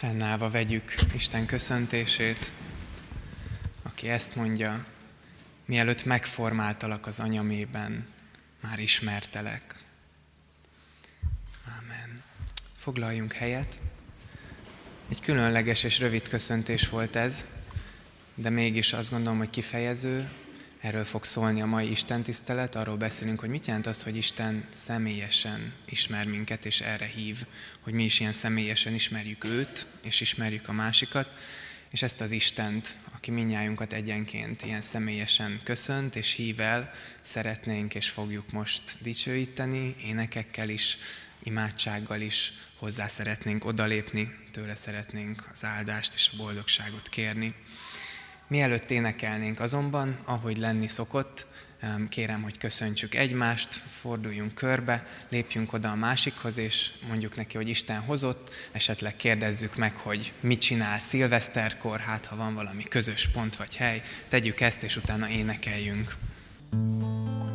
Fennállva vegyük Isten köszöntését, aki ezt mondja, mielőtt megformáltalak az anyamében, már ismertelek. Amen. Foglaljunk helyet. Egy különleges és rövid köszöntés volt ez, de mégis azt gondolom, hogy kifejező, Erről fog szólni a mai Isten tisztelet, arról beszélünk, hogy mit jelent az, hogy Isten személyesen ismer minket, és erre hív, hogy mi is ilyen személyesen ismerjük őt, és ismerjük a másikat, és ezt az Istent, aki minnyájunkat egyenként ilyen személyesen köszönt és hív el, szeretnénk és fogjuk most dicsőíteni, énekekkel is, imádsággal is hozzá szeretnénk odalépni, tőle szeretnénk az áldást és a boldogságot kérni. Mielőtt énekelnénk azonban, ahogy lenni szokott, kérem, hogy köszöntsük egymást, forduljunk körbe, lépjünk oda a másikhoz, és mondjuk neki, hogy Isten hozott, esetleg kérdezzük meg, hogy mit csinál szilveszterkor, hát ha van valami közös pont vagy hely, tegyük ezt, és utána énekeljünk. thank you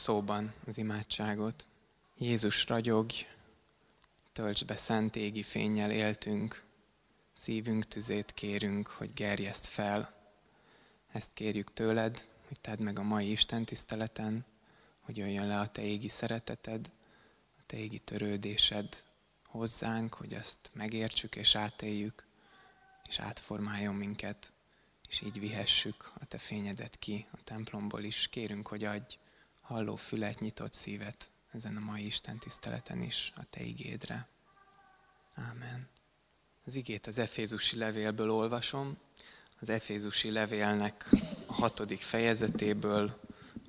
szóban az imádságot. Jézus ragyog, tölts be szent égi fényjel éltünk, szívünk tüzét kérünk, hogy gerjeszt fel. Ezt kérjük tőled, hogy tedd meg a mai Isten tiszteleten, hogy jöjjön le a te égi szereteted, a te égi törődésed hozzánk, hogy ezt megértsük és átéljük, és átformáljon minket, és így vihessük a te fényedet ki a templomból is. Kérünk, hogy adj halló fület, nyitott szívet ezen a mai Isten tiszteleten is a Te igédre. Ámen. Az igét az Efézusi levélből olvasom, az Efézusi levélnek a hatodik fejezetéből,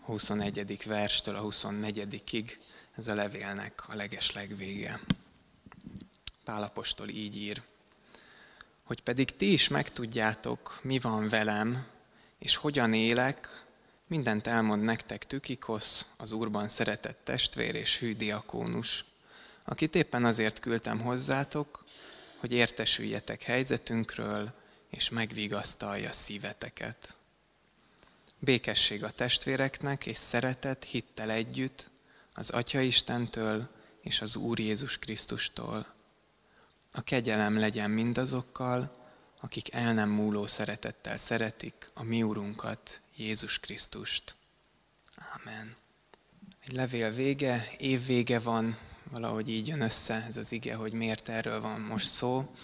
21. verstől a 24 ez a levélnek a legesleg vége. Pálapostól így ír, hogy pedig ti is megtudjátok, mi van velem, és hogyan élek, Mindent elmond nektek Tükikosz, az Úrban szeretett testvér és hű diakónus, akit éppen azért küldtem hozzátok, hogy értesüljetek helyzetünkről, és megvigasztalja szíveteket. Békesség a testvéreknek és szeretet hittel együtt az Atya Istentől és az Úr Jézus Krisztustól. A kegyelem legyen mindazokkal, akik el nem múló szeretettel szeretik a mi Úrunkat, Jézus Krisztust. Amen. Egy levél vége, év vége van, valahogy így jön össze ez az ige, hogy miért erről van most szó.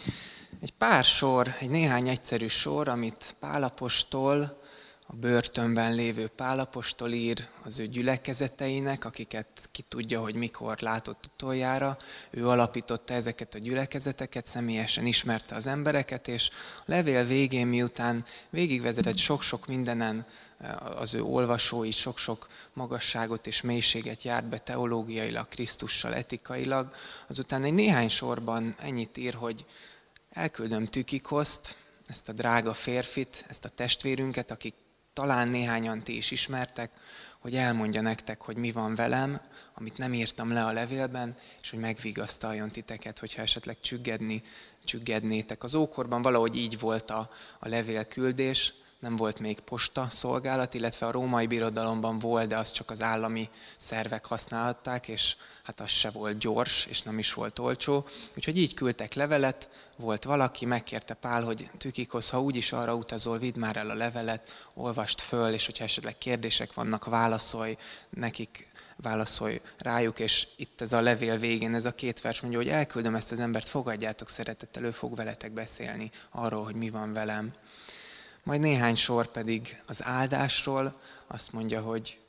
Egy pár sor, egy néhány egyszerű sor, amit Pálapostól a börtönben lévő Pálapostól ír az ő gyülekezeteinek, akiket ki tudja, hogy mikor látott utoljára. Ő alapította ezeket a gyülekezeteket, személyesen ismerte az embereket, és a levél végén, miután végigvezetett sok-sok mindenen, az ő olvasói sok-sok magasságot és mélységet járt be teológiailag, Krisztussal, etikailag, azután egy néhány sorban ennyit ír, hogy elküldöm Tükikoszt, ezt a drága férfit, ezt a testvérünket, akik talán néhányan ti is ismertek, hogy elmondja nektek, hogy mi van velem, amit nem írtam le a levélben, és hogy megvigasztaljon titeket, hogyha esetleg csüggedni, csüggednétek. Az ókorban valahogy így volt a, a levélküldés, nem volt még posta szolgálat, illetve a római birodalomban volt, de azt csak az állami szervek használhatták, és hát az se volt gyors, és nem is volt olcsó. Úgyhogy így küldtek levelet, volt valaki, megkérte Pál, hogy Tükikosz, ha úgyis arra utazol, vidd már el a levelet, olvast föl, és hogyha esetleg kérdések vannak, válaszolj nekik, válaszolj rájuk, és itt ez a levél végén, ez a két vers mondja, hogy elküldöm ezt az embert, fogadjátok szeretettel, ő fog veletek beszélni arról, hogy mi van velem. Majd néhány sor pedig az áldásról azt mondja, hogy,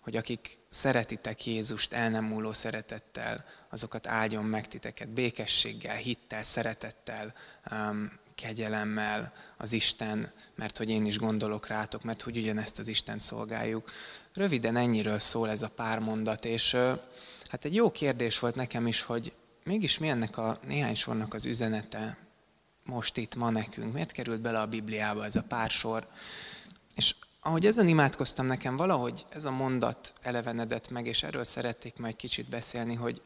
hogy akik szeretitek Jézust el nem múló szeretettel, azokat áldjon meg titeket békességgel, hittel, szeretettel, um, kegyelemmel az Isten, mert hogy én is gondolok rátok, mert hogy ugyanezt az Isten szolgáljuk. Röviden ennyiről szól ez a pár mondat, és hát egy jó kérdés volt nekem is, hogy mégis mi ennek a néhány sornak az üzenete, most itt, ma nekünk? Miért került bele a Bibliába ez a pár sor? És ahogy ezen imádkoztam nekem, valahogy ez a mondat elevenedett meg, és erről szerették majd kicsit beszélni, hogy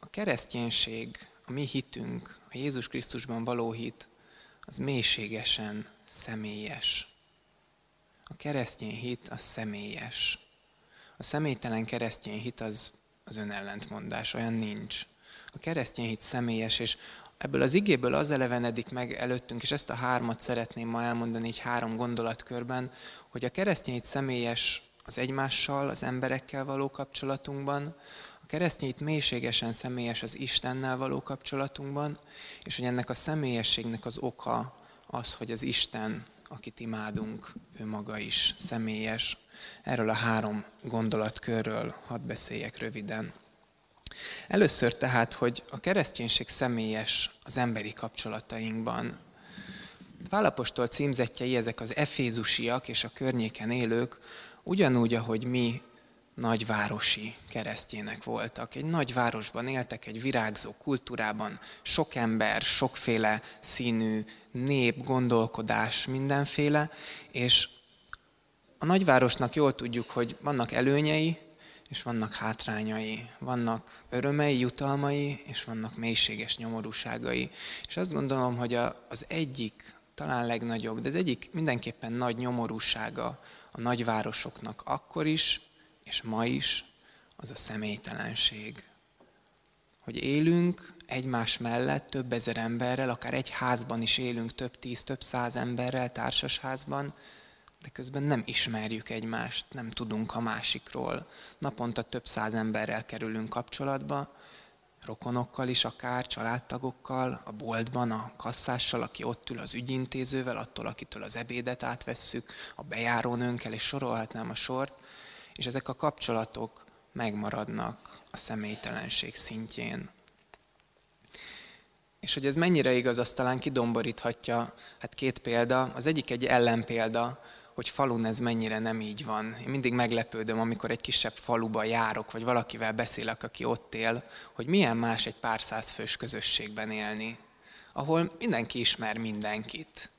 a kereszténység, a mi hitünk, a Jézus Krisztusban való hit, az mélységesen személyes. A keresztény hit az személyes. A személytelen keresztény hit az, az önellentmondás, olyan nincs. A keresztény hit személyes, és Ebből az igéből az elevenedik meg előttünk, és ezt a hármat szeretném ma elmondani így három gondolatkörben, hogy a keresztényit személyes az egymással, az emberekkel való kapcsolatunkban, a keresztényit mélységesen személyes az Istennel való kapcsolatunkban, és hogy ennek a személyességnek az oka az, hogy az Isten, akit imádunk, ő maga is személyes. Erről a három gondolatkörről hadd beszéljek röviden. Először tehát, hogy a kereszténység személyes az emberi kapcsolatainkban. Pálapostól címzetjei ezek az efézusiak és a környéken élők, ugyanúgy, ahogy mi nagyvárosi keresztjének voltak. Egy nagy városban éltek, egy virágzó kultúrában, sok ember, sokféle színű nép, gondolkodás, mindenféle, és a nagyvárosnak jól tudjuk, hogy vannak előnyei, és vannak hátrányai, vannak örömei, jutalmai, és vannak mélységes nyomorúságai. És azt gondolom, hogy a, az egyik, talán legnagyobb, de az egyik mindenképpen nagy nyomorúsága a nagyvárosoknak akkor is, és ma is, az a személytelenség. Hogy élünk egymás mellett több ezer emberrel, akár egy házban is élünk több tíz, több száz emberrel társasházban, de közben nem ismerjük egymást, nem tudunk a másikról. Naponta több száz emberrel kerülünk kapcsolatba, rokonokkal is akár, családtagokkal, a boltban, a kasszással, aki ott ül az ügyintézővel, attól, akitől az ebédet átvesszük, a bejárónőnkkel, és sorolhatnám a sort, és ezek a kapcsolatok megmaradnak a személytelenség szintjén. És hogy ez mennyire igaz, azt talán kidomboríthatja, hát két példa. Az egyik egy ellenpélda, hogy falun ez mennyire nem így van. Én mindig meglepődöm, amikor egy kisebb faluba járok, vagy valakivel beszélek, aki ott él, hogy milyen más egy pár száz fős közösségben élni, ahol mindenki ismer mindenkit.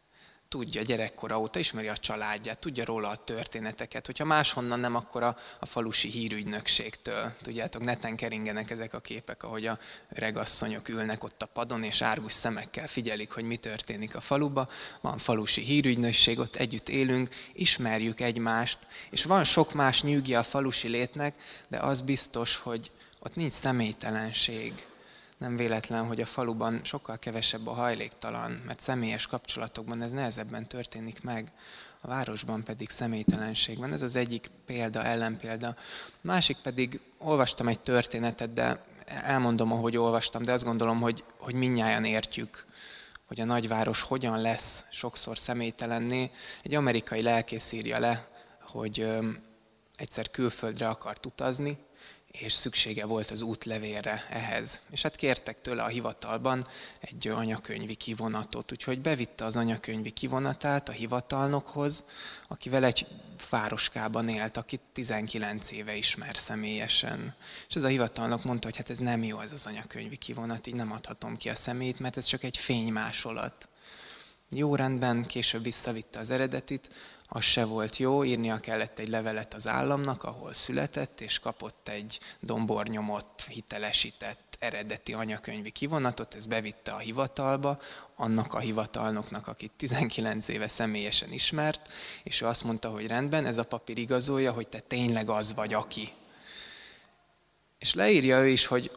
Tudja gyerekkora óta, ismeri a családját, tudja róla a történeteket. Hogyha máshonnan nem, akkor a, a falusi hírügynökségtől. Tudjátok, neten keringenek ezek a képek, ahogy a regasszonyok ülnek ott a padon, és árgus szemekkel figyelik, hogy mi történik a faluba. Van falusi hírügynökség, ott együtt élünk, ismerjük egymást, és van sok más nyűgje a falusi létnek, de az biztos, hogy ott nincs személytelenség nem véletlen, hogy a faluban sokkal kevesebb a hajléktalan, mert személyes kapcsolatokban ez nehezebben történik meg, a városban pedig személytelenség van. Ez az egyik példa, ellenpélda. Másik pedig, olvastam egy történetet, de elmondom, ahogy olvastam, de azt gondolom, hogy, hogy minnyáján értjük, hogy a nagyváros hogyan lesz sokszor személytelenné. Egy amerikai lelkész írja le, hogy egyszer külföldre akart utazni, és szüksége volt az útlevélre ehhez. És hát kértek tőle a hivatalban egy anyakönyvi kivonatot, úgyhogy bevitte az anyakönyvi kivonatát a hivatalnokhoz, akivel egy városkában élt, akit 19 éve ismer személyesen. És ez a hivatalnok mondta, hogy hát ez nem jó ez az anyakönyvi kivonat, így nem adhatom ki a szemét, mert ez csak egy fénymásolat. Jó rendben, később visszavitte az eredetit, az se volt jó, írnia kellett egy levelet az államnak, ahol született, és kapott egy dombornyomott, hitelesített eredeti anyakönyvi kivonatot, ez bevitte a hivatalba, annak a hivatalnoknak, akit 19 éve személyesen ismert, és ő azt mondta, hogy rendben, ez a papír igazolja, hogy te tényleg az vagy, aki. És leírja ő is, hogy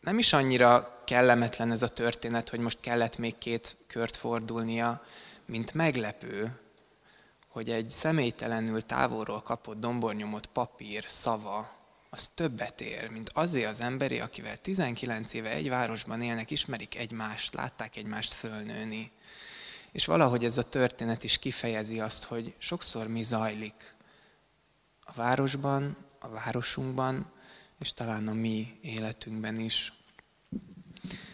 nem is annyira kellemetlen ez a történet, hogy most kellett még két kört fordulnia, mint meglepő, hogy egy személytelenül távolról kapott dombornyomott papír szava, az többet ér, mint azért az emberi, akivel 19 éve egy városban élnek, ismerik egymást, látták egymást fölnőni. És valahogy ez a történet is kifejezi azt, hogy sokszor mi zajlik a városban, a városunkban, és talán a mi életünkben is.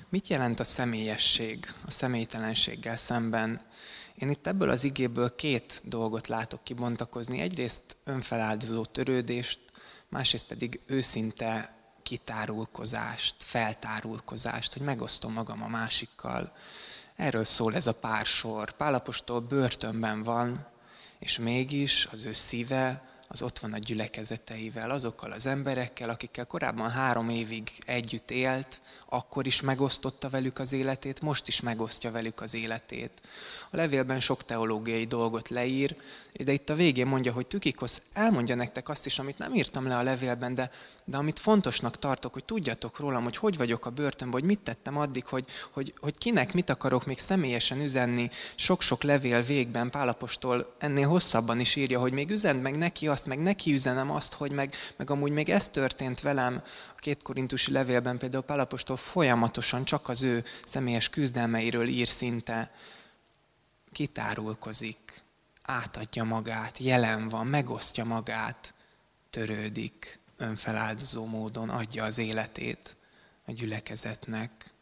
Mit jelent a személyesség, a személytelenséggel szemben? Én itt ebből az igéből két dolgot látok kibontakozni. Egyrészt önfeláldozó törődést, másrészt pedig őszinte kitárulkozást, feltárulkozást, hogy megosztom magam a másikkal. Erről szól ez a pársor. Pálapostól börtönben van, és mégis az ő szíve az ott van a gyülekezeteivel, azokkal az emberekkel, akikkel korábban három évig együtt élt, akkor is megosztotta velük az életét, most is megosztja velük az életét. A levélben sok teológiai dolgot leír, de itt a végén mondja, hogy Tükikosz elmondja nektek azt is, amit nem írtam le a levélben, de, de amit fontosnak tartok, hogy tudjatok rólam, hogy hogy vagyok a börtönben, hogy mit tettem addig, hogy, hogy, hogy kinek mit akarok még személyesen üzenni. Sok-sok levél végben Pálapostól ennél hosszabban is írja, hogy még üzend meg neki azt, meg neki üzenem azt, hogy meg, meg amúgy még ez történt velem. A két korintusi levélben például Pálapostól folyamatosan csak az ő személyes küzdelmeiről ír szinte. Kitárulkozik, átadja magát, jelen van, megosztja magát, törődik, önfeláldozó módon adja az életét a gyülekezetnek.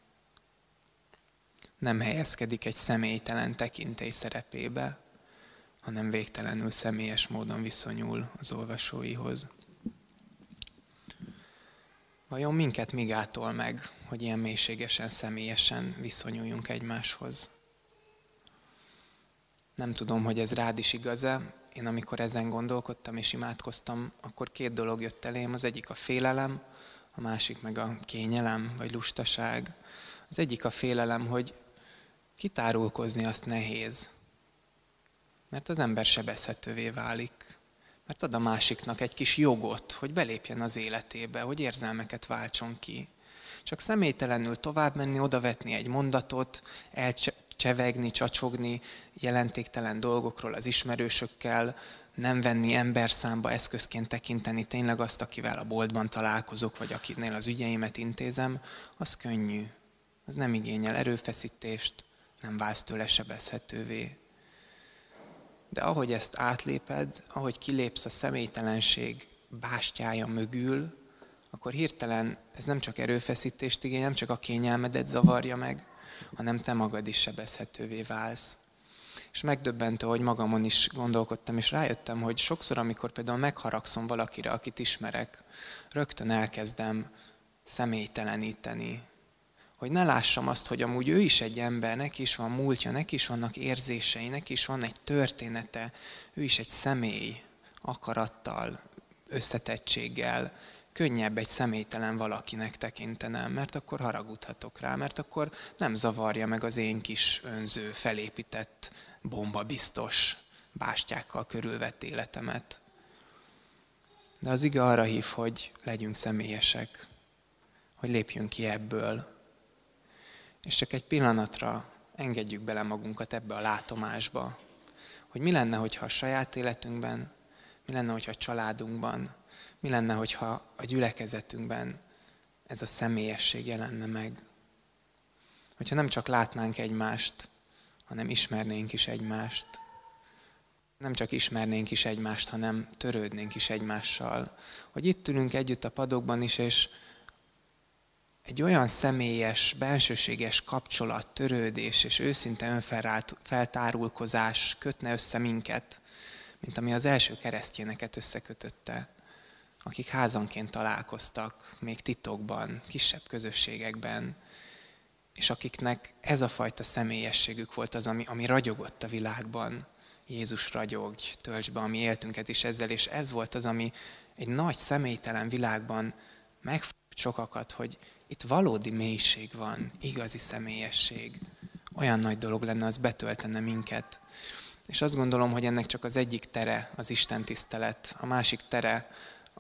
Nem helyezkedik egy személytelen tekintély szerepébe, hanem végtelenül személyes módon viszonyul az olvasóihoz. Vajon minket mi gátol meg, hogy ilyen mélységesen, személyesen viszonyuljunk egymáshoz? Nem tudom, hogy ez rád is igaz-e. Én amikor ezen gondolkodtam és imádkoztam, akkor két dolog jött elém. Az egyik a félelem, a másik meg a kényelem vagy lustaság. Az egyik a félelem, hogy kitárulkozni azt nehéz, mert az ember sebezhetővé válik. Mert ad a másiknak egy kis jogot, hogy belépjen az életébe, hogy érzelmeket váltson ki. Csak személytelenül tovább menni, odavetni egy mondatot, csevegni, csacsogni jelentéktelen dolgokról az ismerősökkel, nem venni emberszámba eszközként tekinteni tényleg azt, akivel a boltban találkozok, vagy akinél az ügyeimet intézem, az könnyű. Az nem igényel erőfeszítést, nem válsz tőle sebezhetővé. De ahogy ezt átléped, ahogy kilépsz a személytelenség bástyája mögül, akkor hirtelen ez nem csak erőfeszítést igény, nem csak a kényelmedet zavarja meg, hanem te magad is sebezhetővé válsz. És megdöbbentő, hogy magamon is gondolkodtam, és rájöttem, hogy sokszor, amikor például megharagszom valakire, akit ismerek, rögtön elkezdem személyteleníteni. hogy ne lássam azt, hogy amúgy ő is egy ember, neki is van múltja, neki is vannak érzései, neki is van egy története, ő is egy személy, akarattal, összetettséggel, könnyebb egy személytelen valakinek tekintenem, mert akkor haragudhatok rá, mert akkor nem zavarja meg az én kis önző, felépített, bomba biztos bástyákkal körülvett életemet. De az ige arra hív, hogy legyünk személyesek, hogy lépjünk ki ebből, és csak egy pillanatra engedjük bele magunkat ebbe a látomásba, hogy mi lenne, hogyha a saját életünkben, mi lenne, hogyha a családunkban, mi lenne, hogyha a gyülekezetünkben ez a személyesség jelenne meg. Hogyha nem csak látnánk egymást, hanem ismernénk is egymást. Nem csak ismernénk is egymást, hanem törődnénk is egymással. Hogy itt ülünk együtt a padokban is, és egy olyan személyes, bensőséges kapcsolat, törődés és őszinte önfeltárulkozás kötne össze minket, mint ami az első keresztjéneket összekötötte, akik házanként találkoztak, még titokban, kisebb közösségekben, és akiknek ez a fajta személyességük volt az, ami, ami ragyogott a világban. Jézus ragyog, tölts be a mi éltünket is ezzel, és ez volt az, ami egy nagy személytelen világban megfogott sokakat, hogy itt valódi mélység van, igazi személyesség. Olyan nagy dolog lenne, az betöltene minket. És azt gondolom, hogy ennek csak az egyik tere az Isten tisztelet, a másik tere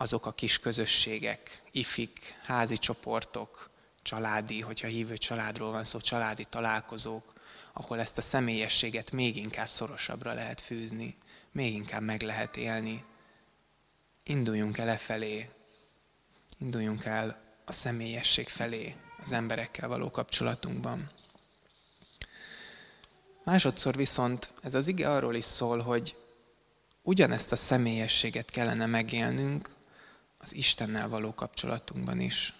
azok a kis közösségek, ifik, házi csoportok, családi, hogyha hívő családról van szó, családi találkozók, ahol ezt a személyességet még inkább szorosabbra lehet fűzni, még inkább meg lehet élni. Induljunk el e felé, induljunk el a személyesség felé az emberekkel való kapcsolatunkban. Másodszor viszont ez az ige arról is szól, hogy ugyanezt a személyességet kellene megélnünk az Istennel való kapcsolatunkban is.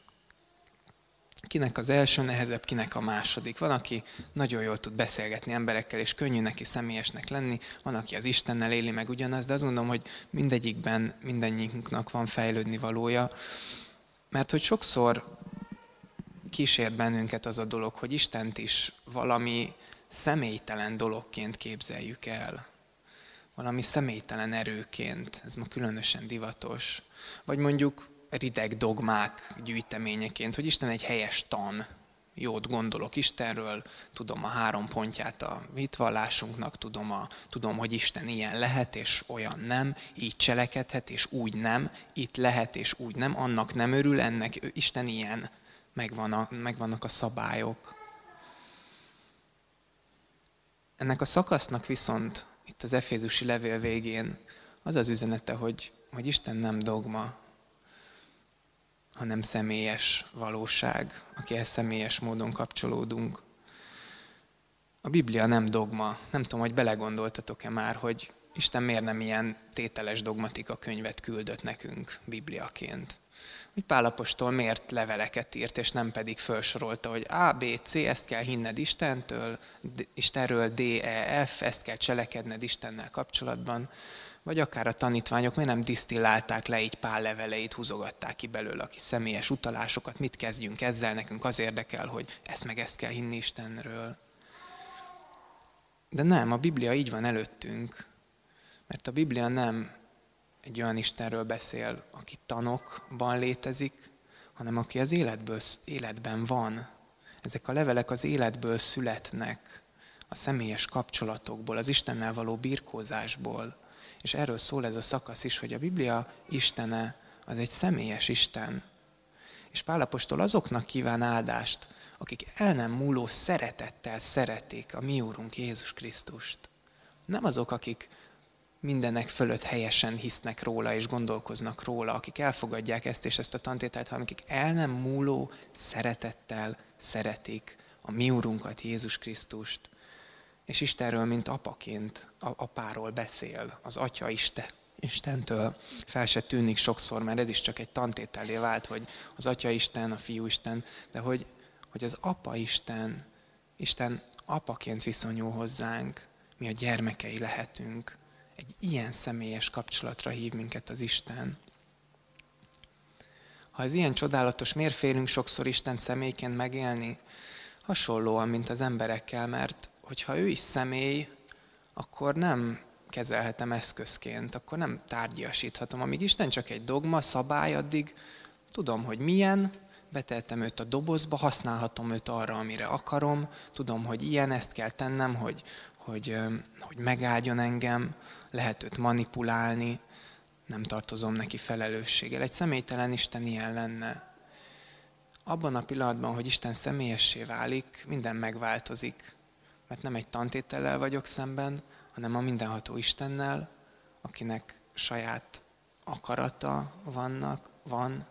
Kinek az első nehezebb, kinek a második. Van, aki nagyon jól tud beszélgetni emberekkel, és könnyű neki személyesnek lenni, van, aki az Istennel éli meg ugyanaz, de azt gondolom, hogy mindegyikben mindennyiunknak van fejlődni valója. Mert hogy sokszor kísért bennünket az a dolog, hogy Istent is valami személytelen dologként képzeljük el. Valami személytelen erőként, ez ma különösen divatos. Vagy mondjuk rideg dogmák gyűjteményeként, hogy Isten egy helyes tan, jót gondolok Istenről, tudom a három pontját a hitvallásunknak, tudom, a, tudom, hogy Isten ilyen lehet és olyan nem, így cselekedhet és úgy nem, itt lehet és úgy nem, annak nem örül, ennek Isten ilyen, megvan a, megvannak a szabályok. Ennek a szakasznak viszont itt az Efézusi levél végén az az üzenete, hogy, hogy Isten nem dogma, hanem személyes valóság, akihez személyes módon kapcsolódunk. A Biblia nem dogma. Nem tudom, hogy belegondoltatok-e már, hogy Isten miért nem ilyen tételes dogmatika könyvet küldött nekünk Bibliaként. Hogy Pálapostól miért leveleket írt, és nem pedig felsorolta, hogy A, B, C, ezt kell hinned Istentől, Istenről, D, E, F, ezt kell cselekedned Istennel kapcsolatban, vagy akár a tanítványok miért nem disztillálták le így pál leveleit, húzogatták ki belőle a kis személyes utalásokat, mit kezdjünk ezzel, nekünk az érdekel, hogy ezt meg ezt kell hinni Istenről. De nem, a Biblia így van előttünk, mert a Biblia nem egy olyan Istenről beszél, aki tanokban létezik, hanem aki az életből, életben van. Ezek a levelek az életből születnek, a személyes kapcsolatokból, az Istennel való birkózásból. És erről szól ez a szakasz is, hogy a Biblia Istene az egy személyes Isten. És Pálapostól azoknak kíván áldást, akik el nem múló szeretettel szeretik a mi Úrunk Jézus Krisztust. Nem azok, akik mindenek fölött helyesen hisznek róla és gondolkoznak róla, akik elfogadják ezt és ezt a tantételt, hanem akik el nem múló szeretettel szeretik a mi Úrunkat, Jézus Krisztust, és Istenről, mint apaként, apáról beszél, az Atya Isten, Istentől fel se tűnik sokszor, mert ez is csak egy tantételé vált, hogy az Atya Isten, a Fiú Isten, de hogy, hogy az Apa Isten, Isten apaként viszonyul hozzánk, mi a gyermekei lehetünk. Egy ilyen személyes kapcsolatra hív minket az Isten. Ha ez ilyen csodálatos, miért félünk sokszor Isten személyként megélni? Hasonlóan, mint az emberekkel, mert hogyha ő is személy, akkor nem kezelhetem eszközként, akkor nem tárgyasíthatom. Amíg Isten csak egy dogma, szabály, addig tudom, hogy milyen, beteltem őt a dobozba, használhatom őt arra, amire akarom, tudom, hogy ilyen ezt kell tennem, hogy, hogy, hogy megáldjon engem, lehet őt manipulálni, nem tartozom neki felelősséggel. Egy személytelen Isten ilyen lenne. Abban a pillanatban, hogy Isten személyessé válik, minden megváltozik. Mert nem egy tantétellel vagyok szemben, hanem a mindenható Istennel, akinek saját akarata vannak, van,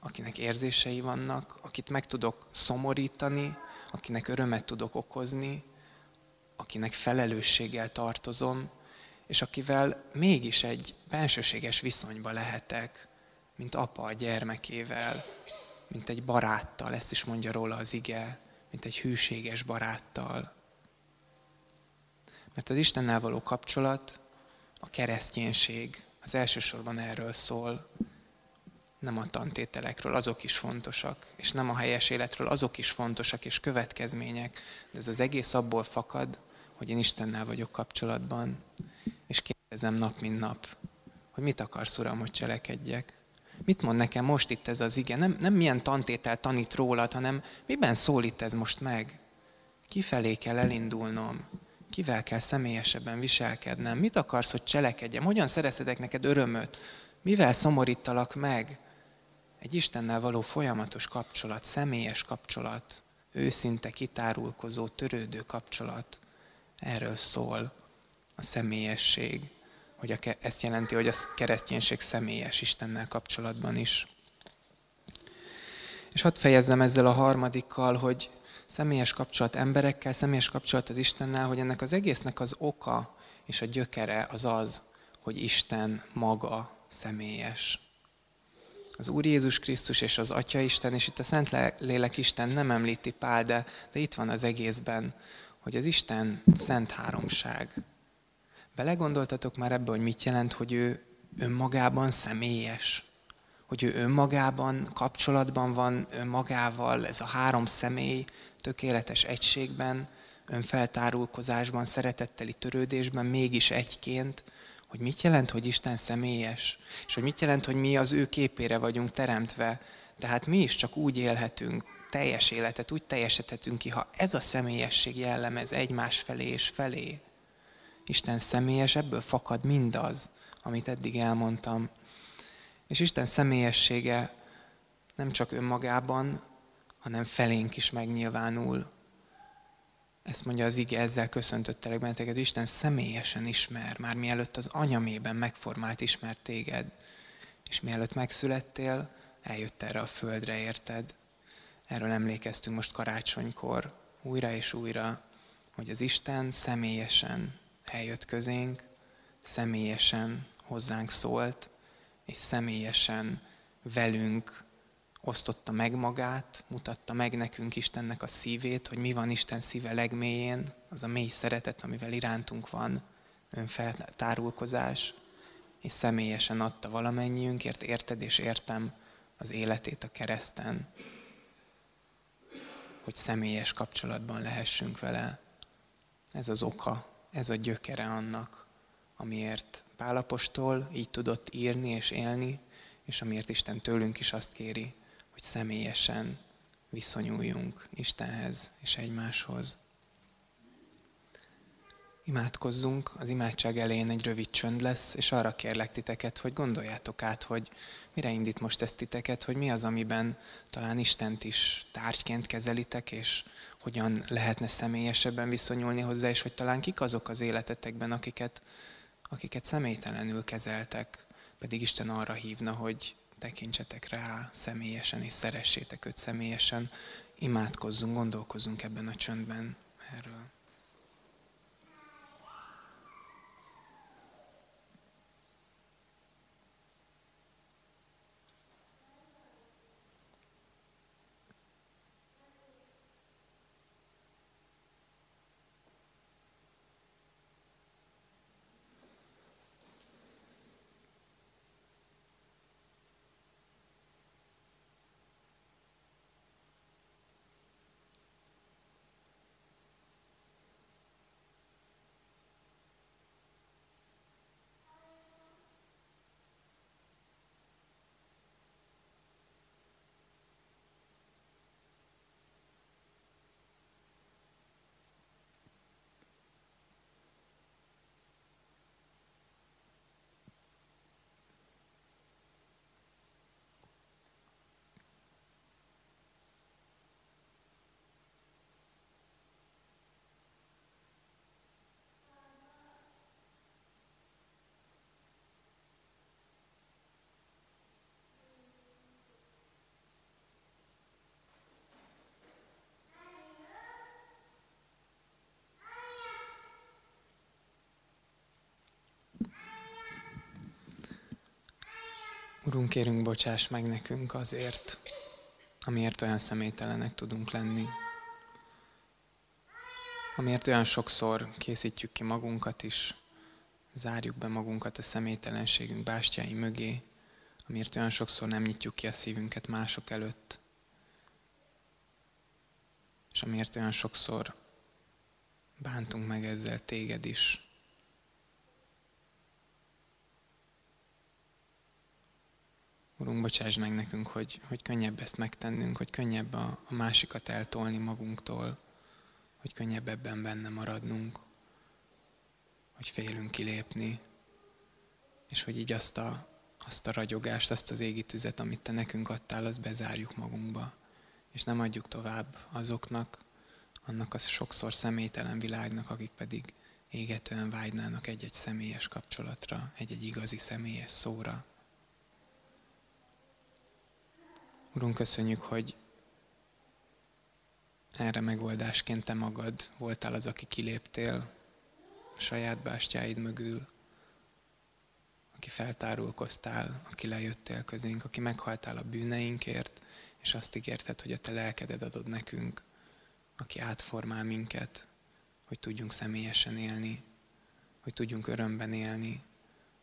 akinek érzései vannak, akit meg tudok szomorítani, akinek örömet tudok okozni, akinek felelősséggel tartozom, és akivel mégis egy bensőséges viszonyba lehetek, mint apa a gyermekével, mint egy baráttal, ezt is mondja róla az ige, mint egy hűséges baráttal. Mert az Istennel való kapcsolat, a kereszténység az elsősorban erről szól, nem a tantételekről, azok is fontosak, és nem a helyes életről, azok is fontosak és következmények, de ez az egész abból fakad, hogy én Istennel vagyok kapcsolatban, kérdezem nap, mint nap, hogy mit akarsz, Uram, hogy cselekedjek. Mit mond nekem most itt ez az ige? Nem, nem milyen tantétel tanít rólad, hanem miben szólít ez most meg? Kifelé kell elindulnom? Kivel kell személyesebben viselkednem? Mit akarsz, hogy cselekedjem? Hogyan szerezhetek neked örömöt? Mivel szomorítalak meg? Egy Istennel való folyamatos kapcsolat, személyes kapcsolat, őszinte, kitárulkozó, törődő kapcsolat. Erről szól a személyesség, hogy a, ezt jelenti, hogy a kereszténység személyes Istennel kapcsolatban is. És hadd fejezzem ezzel a harmadikkal, hogy személyes kapcsolat emberekkel, személyes kapcsolat az Istennel, hogy ennek az egésznek az oka és a gyökere az az, hogy Isten maga személyes. Az Úr Jézus Krisztus és az Atya Isten, és itt a Szent Lélek Isten nem említi Pál, de, de itt van az egészben, hogy az Isten szent háromság. Belegondoltatok már ebbe, hogy mit jelent, hogy ő önmagában személyes? Hogy ő önmagában kapcsolatban van önmagával, ez a három személy tökéletes egységben, önfeltárulkozásban, szeretetteli törődésben, mégis egyként, hogy mit jelent, hogy Isten személyes, és hogy mit jelent, hogy mi az ő képére vagyunk teremtve. Tehát mi is csak úgy élhetünk, teljes életet úgy teljesíthetünk ki, ha ez a személyesség jellemez egymás felé és felé. Isten személyes, ebből fakad mindaz, amit eddig elmondtam. És Isten személyessége nem csak önmagában, hanem felénk is megnyilvánul. Ezt mondja az ige, ezzel köszöntöttelek benneteket, Isten személyesen ismer, már mielőtt az anyamében megformált ismert téged, és mielőtt megszülettél, eljött erre a földre, érted? Erről emlékeztünk most karácsonykor, újra és újra, hogy az Isten személyesen eljött közénk, személyesen hozzánk szólt, és személyesen velünk osztotta meg magát, mutatta meg nekünk Istennek a szívét, hogy mi van Isten szíve legmélyén, az a mély szeretet, amivel irántunk van, önfeltárulkozás, és személyesen adta valamennyiünkért, érted és értem az életét a kereszten, hogy személyes kapcsolatban lehessünk vele. Ez az oka, ez a gyökere annak, amiért Pálapostól így tudott írni és élni, és amiért Isten tőlünk is azt kéri, hogy személyesen viszonyuljunk Istenhez és egymáshoz. Imádkozzunk, az imádság elején egy rövid csönd lesz, és arra kérlek titeket, hogy gondoljátok át, hogy mire indít most ezt titeket, hogy mi az, amiben talán Istent is tárgyként kezelitek, és hogyan lehetne személyesebben viszonyulni hozzá, és hogy talán kik azok az életetekben, akiket, akiket személytelenül kezeltek, pedig Isten arra hívna, hogy tekintsetek rá személyesen, és szeressétek őt személyesen. Imádkozzunk, gondolkozzunk ebben a csöndben erről. Urunk, kérünk, bocsáss meg nekünk azért, amiért olyan személytelenek tudunk lenni. Amiért olyan sokszor készítjük ki magunkat is, zárjuk be magunkat a személytelenségünk bástyái mögé, amiért olyan sokszor nem nyitjuk ki a szívünket mások előtt, és amiért olyan sokszor bántunk meg ezzel téged is. Urunk, bocsáss meg nekünk, hogy, hogy könnyebb ezt megtennünk, hogy könnyebb a, a másikat eltolni magunktól, hogy könnyebb ebben benne maradnunk, hogy félünk kilépni, és hogy így azt a, azt a ragyogást, azt az égi tüzet, amit te nekünk adtál, azt bezárjuk magunkba, és nem adjuk tovább azoknak, annak a sokszor személytelen világnak, akik pedig égetően vágynának egy-egy személyes kapcsolatra, egy-egy igazi személyes szóra. Urunk, köszönjük, hogy erre megoldásként te magad voltál az, aki kiléptél a saját bástyáid mögül, aki feltárulkoztál, aki lejöttél közénk, aki meghaltál a bűneinkért, és azt ígérted, hogy a te lelkeded adod nekünk, aki átformál minket, hogy tudjunk személyesen élni, hogy tudjunk örömben élni,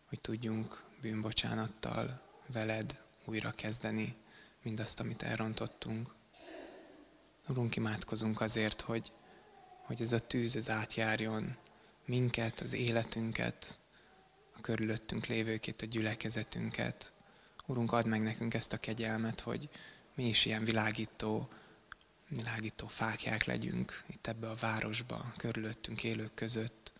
hogy tudjunk bűnbocsánattal veled újra kezdeni mindazt, amit elrontottunk. Urunk, imádkozunk azért, hogy, hogy ez a tűz, ez átjárjon minket, az életünket, a körülöttünk lévőkét, a gyülekezetünket. Urunk, add meg nekünk ezt a kegyelmet, hogy mi is ilyen világító, világító fákják legyünk itt ebbe a városba, körülöttünk élők között,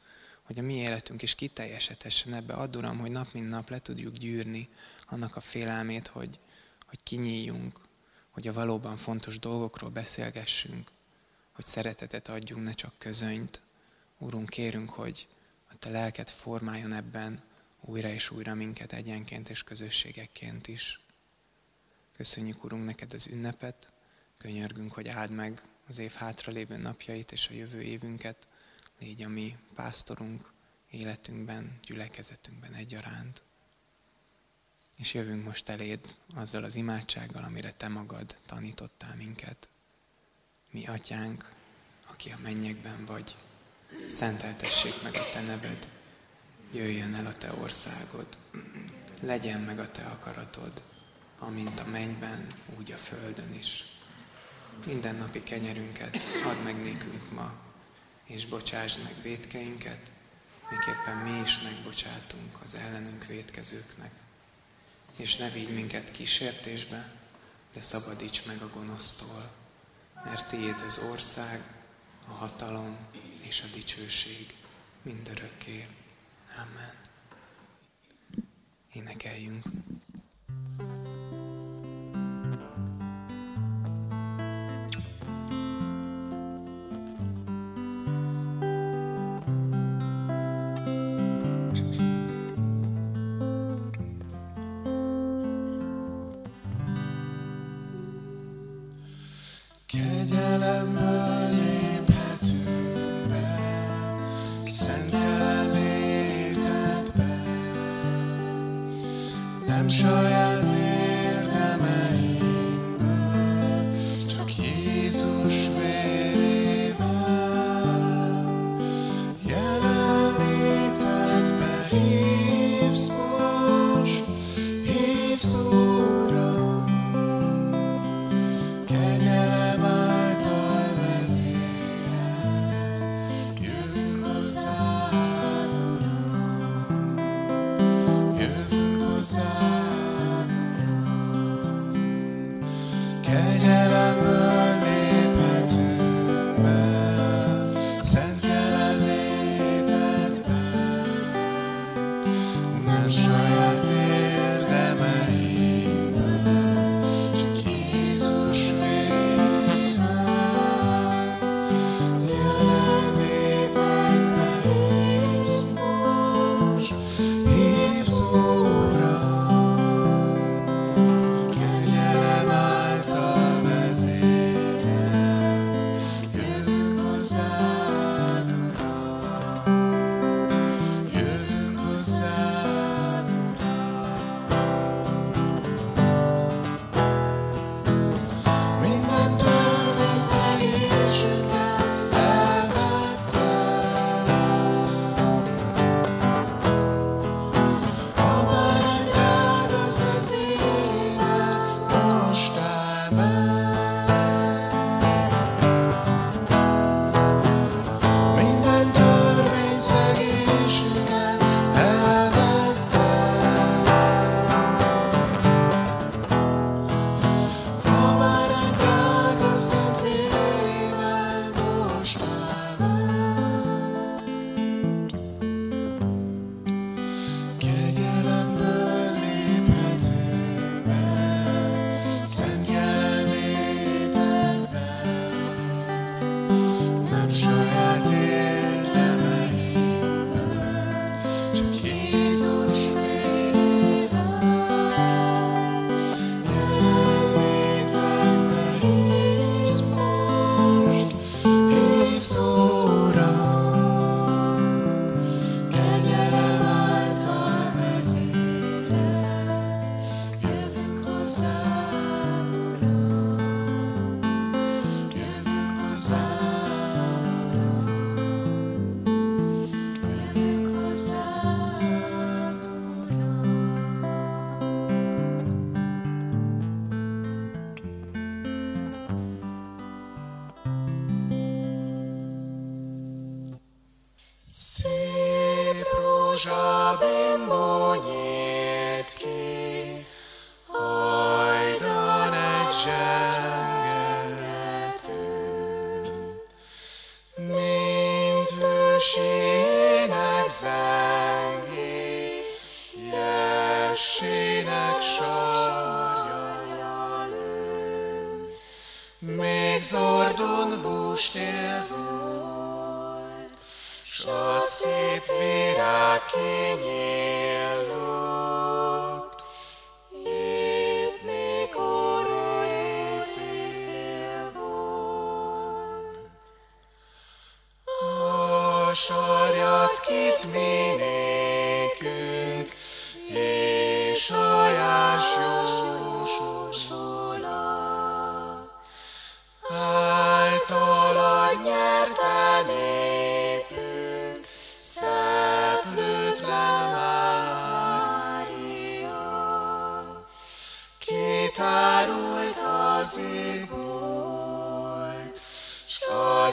hogy a mi életünk is kiteljesetessen ebbe. Add, Uram, hogy nap mint nap le tudjuk gyűrni annak a félelmét, hogy, hogy kinyíljunk, hogy a valóban fontos dolgokról beszélgessünk, hogy szeretetet adjunk, ne csak közönyt. Úrunk, kérünk, hogy a Te lelked formáljon ebben újra és újra minket egyenként és közösségekként is. Köszönjük, Urunk, neked az ünnepet, könyörgünk, hogy áld meg az év hátralévő napjait és a jövő évünket, légy a mi pásztorunk életünkben, gyülekezetünkben egyaránt. És jövünk most eléd azzal az imádsággal, amire Te magad tanítottál minket. Mi atyánk, aki a mennyekben vagy, szenteltessék meg a Te neved, jöjjön el a Te országod, legyen meg a Te akaratod, amint a mennyben, úgy a földön is. Minden napi kenyerünket add meg nékünk ma, és bocsásd meg védkeinket, miképpen mi is megbocsátunk az ellenünk védkezőknek és ne vigy minket kísértésbe, de szabadíts meg a gonosztól, mert tiéd az ország, a hatalom és a dicsőség mindörökké. Amen. Énekeljünk.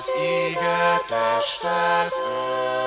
az ige testet ő.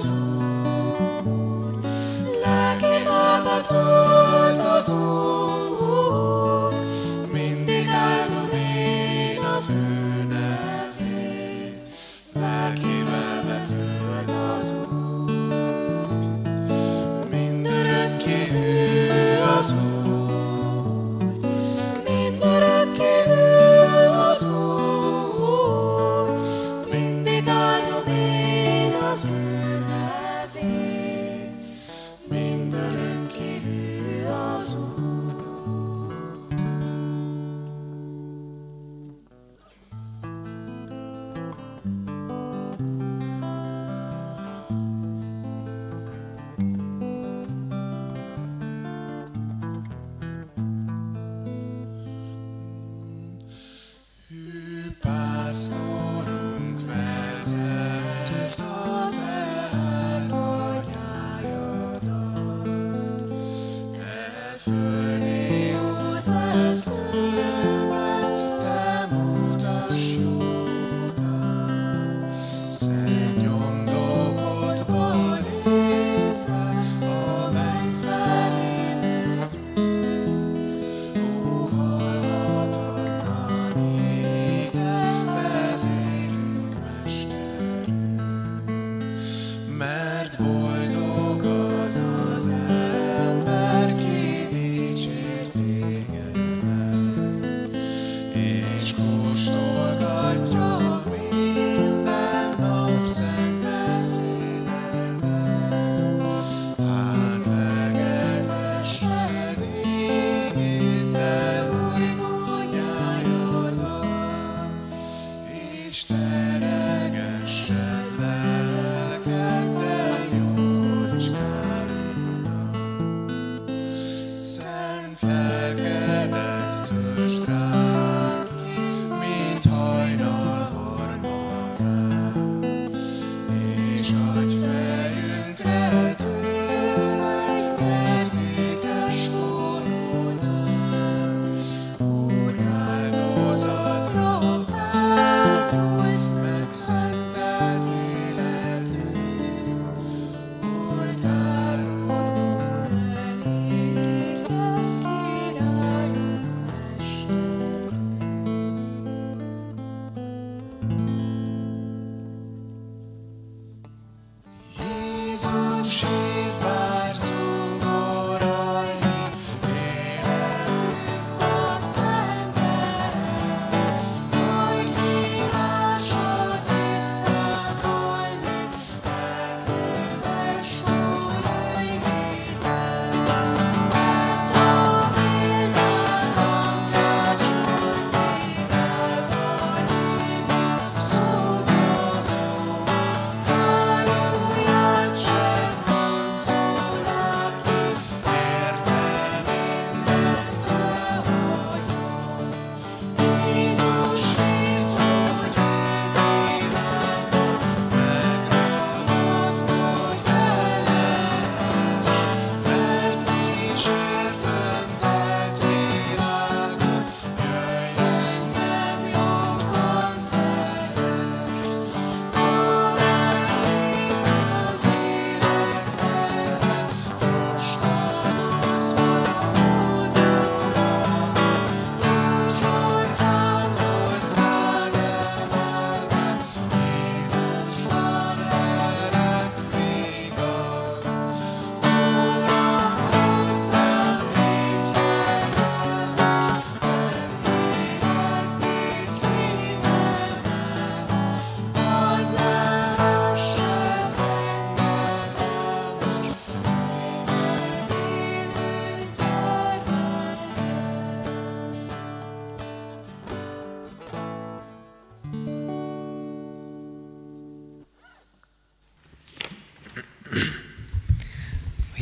az Úr, lelki hábat az Úr. school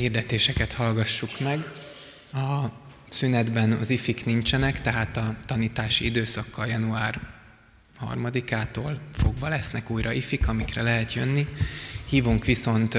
hirdetéseket hallgassuk meg. A szünetben az ifik nincsenek, tehát a tanítási időszakkal január harmadikától fogva lesznek újra ifik, amikre lehet jönni. Hívunk viszont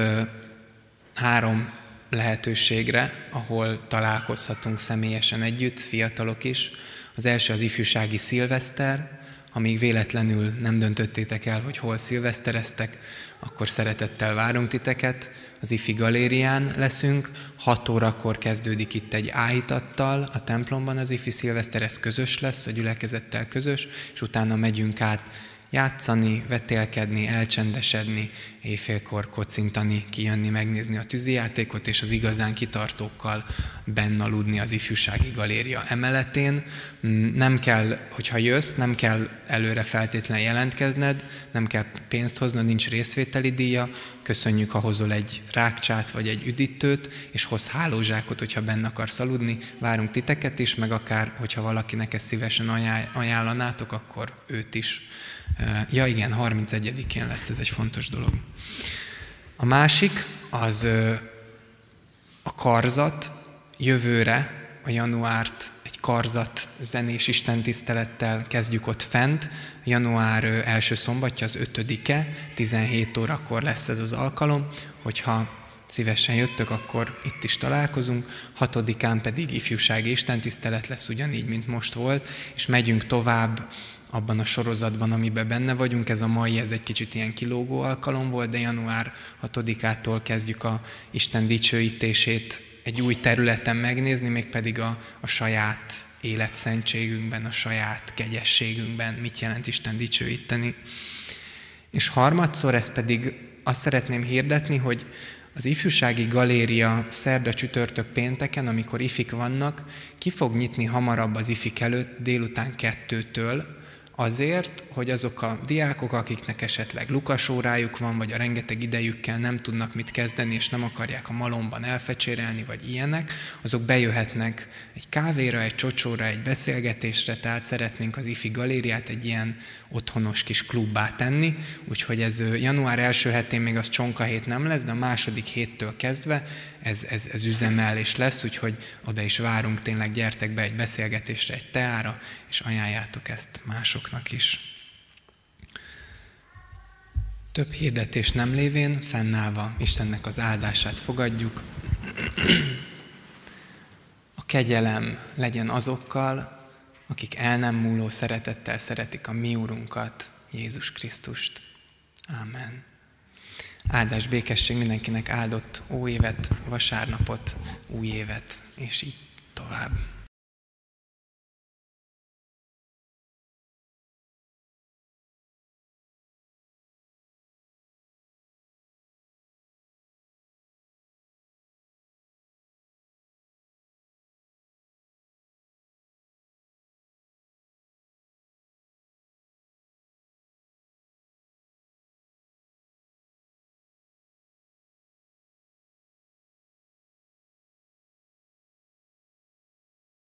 három lehetőségre, ahol találkozhatunk személyesen együtt, fiatalok is. Az első az ifjúsági szilveszter, ha még véletlenül nem döntöttétek el, hogy hol szilvesztereztek, akkor szeretettel várunk titeket. Az IFI galérián leszünk, 6 órakor kezdődik itt egy áhítattal a templomban az IFI szilveszter, ez közös lesz, a gyülekezettel közös, és utána megyünk át játszani, vetélkedni, elcsendesedni, éjfélkor kocintani, kijönni, megnézni a tűzijátékot, és az igazán kitartókkal benn aludni az ifjúsági galéria emeletén. Mm, Nem kell, hogyha jössz, nem kell előre feltétlen jelentkezned, nem kell pénzt hoznod, nincs részvételi díja, köszönjük, ha hozol egy rákcsát vagy egy üdítőt, és hoz hálózsákot, hogyha benne akarsz aludni, várunk titeket is, meg akár, hogyha valakinek ezt szívesen ajánl- ajánlanátok, akkor őt is. Ja igen, 31-én lesz ez egy fontos dolog. A másik az a karzat. Jövőre, a januárt egy karzat zenés istentisztelettel kezdjük ott fent. Január első szombatja az 5-e, 17 órakor lesz ez az alkalom, hogyha szívesen jöttök, akkor itt is találkozunk. Hatodikán pedig ifjúsági istentisztelet lesz ugyanígy, mint most volt, és megyünk tovább abban a sorozatban, amiben benne vagyunk. Ez a mai, ez egy kicsit ilyen kilógó alkalom volt, de január 6-ától kezdjük a Isten dicsőítését egy új területen megnézni, mégpedig a, a saját életszentségünkben, a saját kegyességünkben, mit jelent Isten dicsőíteni. És harmadszor, ezt pedig azt szeretném hirdetni, hogy az ifjúsági galéria szerda csütörtök pénteken, amikor ifik vannak, ki fog nyitni hamarabb az ifik előtt délután kettőtől, azért, hogy azok a diákok, akiknek esetleg lukas órájuk van, vagy a rengeteg idejükkel nem tudnak mit kezdeni, és nem akarják a malomban elfecsérelni, vagy ilyenek, azok bejöhetnek egy kávéra, egy csocsóra, egy beszélgetésre, tehát szeretnénk az IFI galériát egy ilyen otthonos kis klubbá tenni, úgyhogy ez január első hetén még az csonka hét nem lesz, de a második héttől kezdve ez, ez, ez üzemelés lesz, úgyhogy oda is várunk, tényleg gyertek be egy beszélgetésre, egy teára, és ajánljátok ezt másoknak is. Több hirdetés nem lévén, fennállva Istennek az áldását fogadjuk. A kegyelem legyen azokkal, akik el nem múló szeretettel szeretik a mi Úrunkat, Jézus Krisztust. Ámen. Áldás, békesség mindenkinek áldott új évet, vasárnapot, új évet, és így tovább.